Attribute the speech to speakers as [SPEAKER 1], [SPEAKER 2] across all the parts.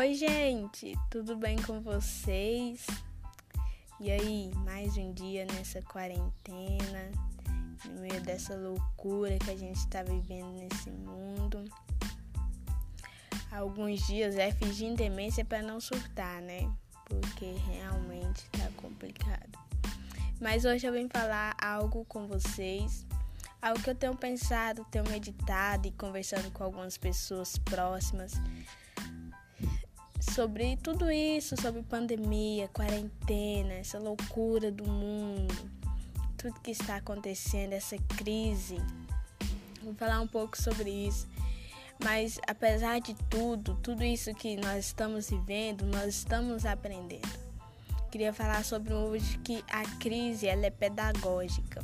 [SPEAKER 1] Oi, gente, tudo bem com vocês? E aí, mais um dia nessa quarentena, no meio dessa loucura que a gente está vivendo nesse mundo. Alguns dias é fingindo demência para não surtar, né? Porque realmente tá complicado. Mas hoje eu vim falar algo com vocês algo que eu tenho pensado, tenho meditado e conversando com algumas pessoas próximas sobre tudo isso, sobre pandemia, quarentena, essa loucura do mundo, tudo que está acontecendo, essa crise. Vou falar um pouco sobre isso. Mas apesar de tudo, tudo isso que nós estamos vivendo, nós estamos aprendendo. Queria falar sobre hoje que a crise ela é pedagógica.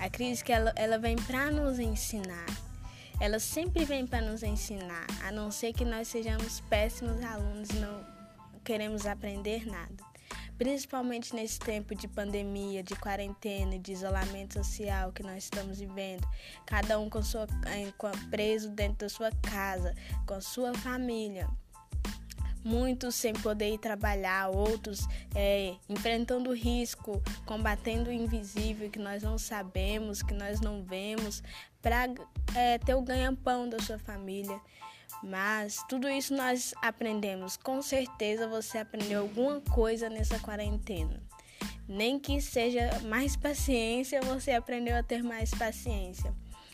[SPEAKER 1] A crise que ela, ela vem para nos ensinar. Ela sempre vem para nos ensinar, a não ser que nós sejamos péssimos alunos e não queremos aprender nada. Principalmente nesse tempo de pandemia, de quarentena, de isolamento social que nós estamos vivendo, cada um com sua, eh, preso dentro da sua casa, com sua família muitos sem poder ir trabalhar, outros é, enfrentando risco, combatendo o invisível que nós não sabemos, que nós não vemos, para é, ter o ganha-pão da sua família. Mas tudo isso nós aprendemos. Com certeza você aprendeu alguma coisa nessa quarentena. Nem que seja mais paciência, você aprendeu a ter mais paciência.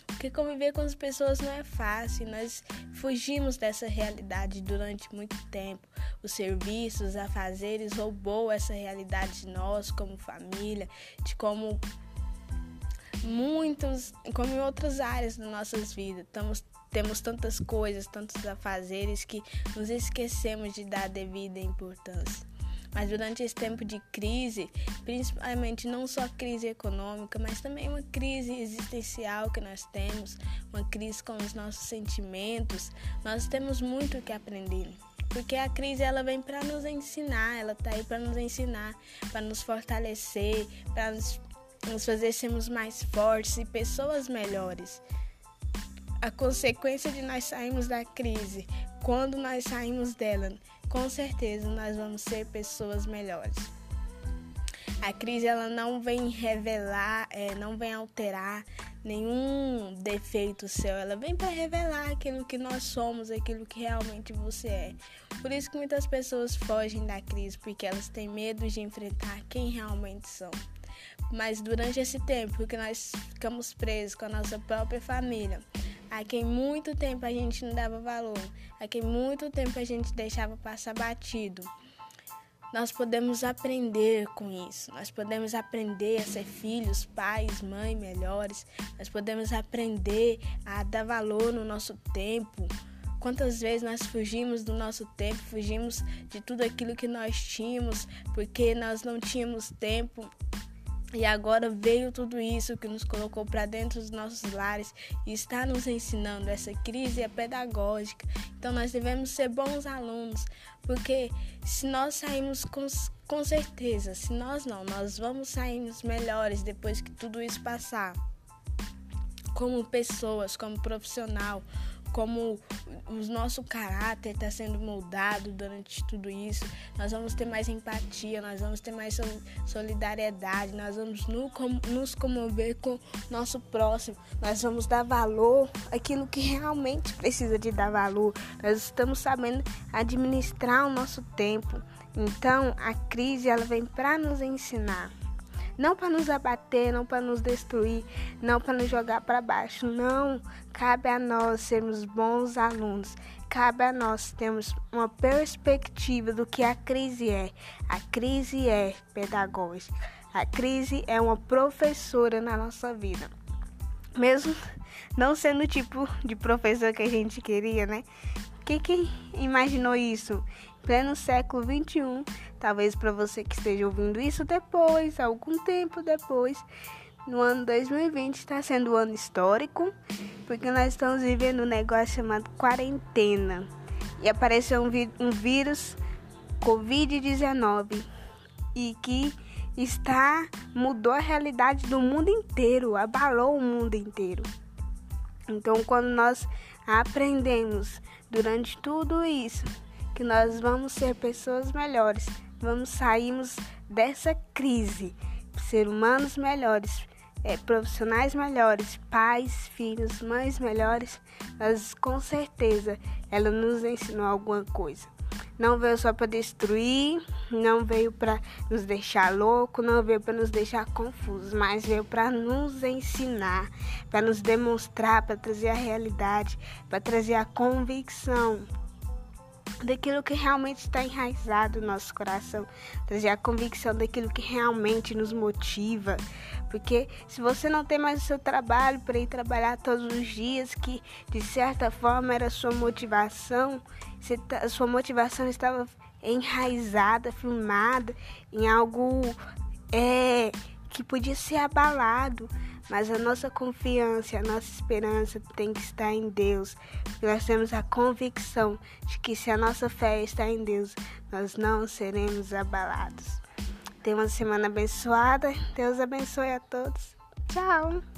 [SPEAKER 1] Porque conviver com as pessoas não é fácil. Nós fugimos dessa realidade durante muito tempo. Os serviços, a fazeres roubou essa realidade de nós como família, de como muitos, como em outras áreas das nossas vidas. Estamos, temos tantas coisas, tantos afazeres que nos esquecemos de dar devida importância. Mas durante esse tempo de crise, principalmente não só crise econômica, mas também uma crise existencial que nós temos, uma crise com os nossos sentimentos, nós temos muito o que aprender. Porque a crise ela vem para nos ensinar, ela está aí para nos ensinar, para nos fortalecer, para nos, nos fazer sermos mais fortes e pessoas melhores. A consequência de nós sairmos da crise, quando nós saímos dela, com certeza nós vamos ser pessoas melhores. A crise ela não vem revelar, é, não vem alterar nenhum defeito seu, ela vem para revelar aquilo que nós somos, aquilo que realmente você é. Por isso que muitas pessoas fogem da crise, porque elas têm medo de enfrentar quem realmente são. Mas durante esse tempo que nós ficamos presos com a nossa própria família, a quem muito tempo a gente não dava valor, a quem muito tempo a gente deixava passar batido. Nós podemos aprender com isso. Nós podemos aprender a ser filhos, pais, mães melhores. Nós podemos aprender a dar valor no nosso tempo. Quantas vezes nós fugimos do nosso tempo, fugimos de tudo aquilo que nós tínhamos, porque nós não tínhamos tempo e agora veio tudo isso que nos colocou para dentro dos nossos lares e está nos ensinando. Essa crise é pedagógica. Então nós devemos ser bons alunos, porque se nós saímos com, com certeza, se nós não, nós vamos sair melhores depois que tudo isso passar. Como pessoas, como profissional, como o nosso caráter está sendo moldado durante tudo isso. Nós vamos ter mais empatia, nós vamos ter mais solidariedade, nós vamos nos comover com nosso próximo, nós vamos dar valor àquilo que realmente precisa de dar valor. Nós estamos sabendo administrar o nosso tempo. Então, a crise ela vem para nos ensinar não para nos abater, não para nos destruir, não para nos jogar para baixo. Não, cabe a nós sermos bons alunos. Cabe a nós termos uma perspectiva do que a crise é. A crise é pedagógica. A crise é uma professora na nossa vida. Mesmo não sendo o tipo de professor que a gente queria, né? Quem que imaginou isso? pleno século 21, talvez para você que esteja ouvindo isso depois, algum tempo depois, no ano 2020 está sendo um ano histórico, porque nós estamos vivendo um negócio chamado quarentena. E apareceu um, um vírus Covid-19 e que está mudou a realidade do mundo inteiro, abalou o mundo inteiro. Então, quando nós aprendemos durante tudo isso que nós vamos ser pessoas melhores, vamos sairmos dessa crise, ser humanos melhores, é, profissionais melhores, pais, filhos, mães melhores, mas com certeza ela nos ensinou alguma coisa. Não veio só para destruir, não veio para nos deixar louco, não veio para nos deixar confusos, mas veio para nos ensinar, para nos demonstrar, para trazer a realidade, para trazer a convicção daquilo que realmente está enraizado no nosso coração, trazer a convicção daquilo que realmente nos motiva. Porque se você não tem mais o seu trabalho para ir trabalhar todos os dias, que de certa forma era a sua motivação, tá, a sua motivação estava enraizada, firmada em algo é, que podia ser abalado. Mas a nossa confiança, a nossa esperança tem que estar em Deus. Nós temos a convicção de que se a nossa fé está em Deus, nós não seremos abalados. Tenha uma semana abençoada. Deus abençoe a todos. Tchau!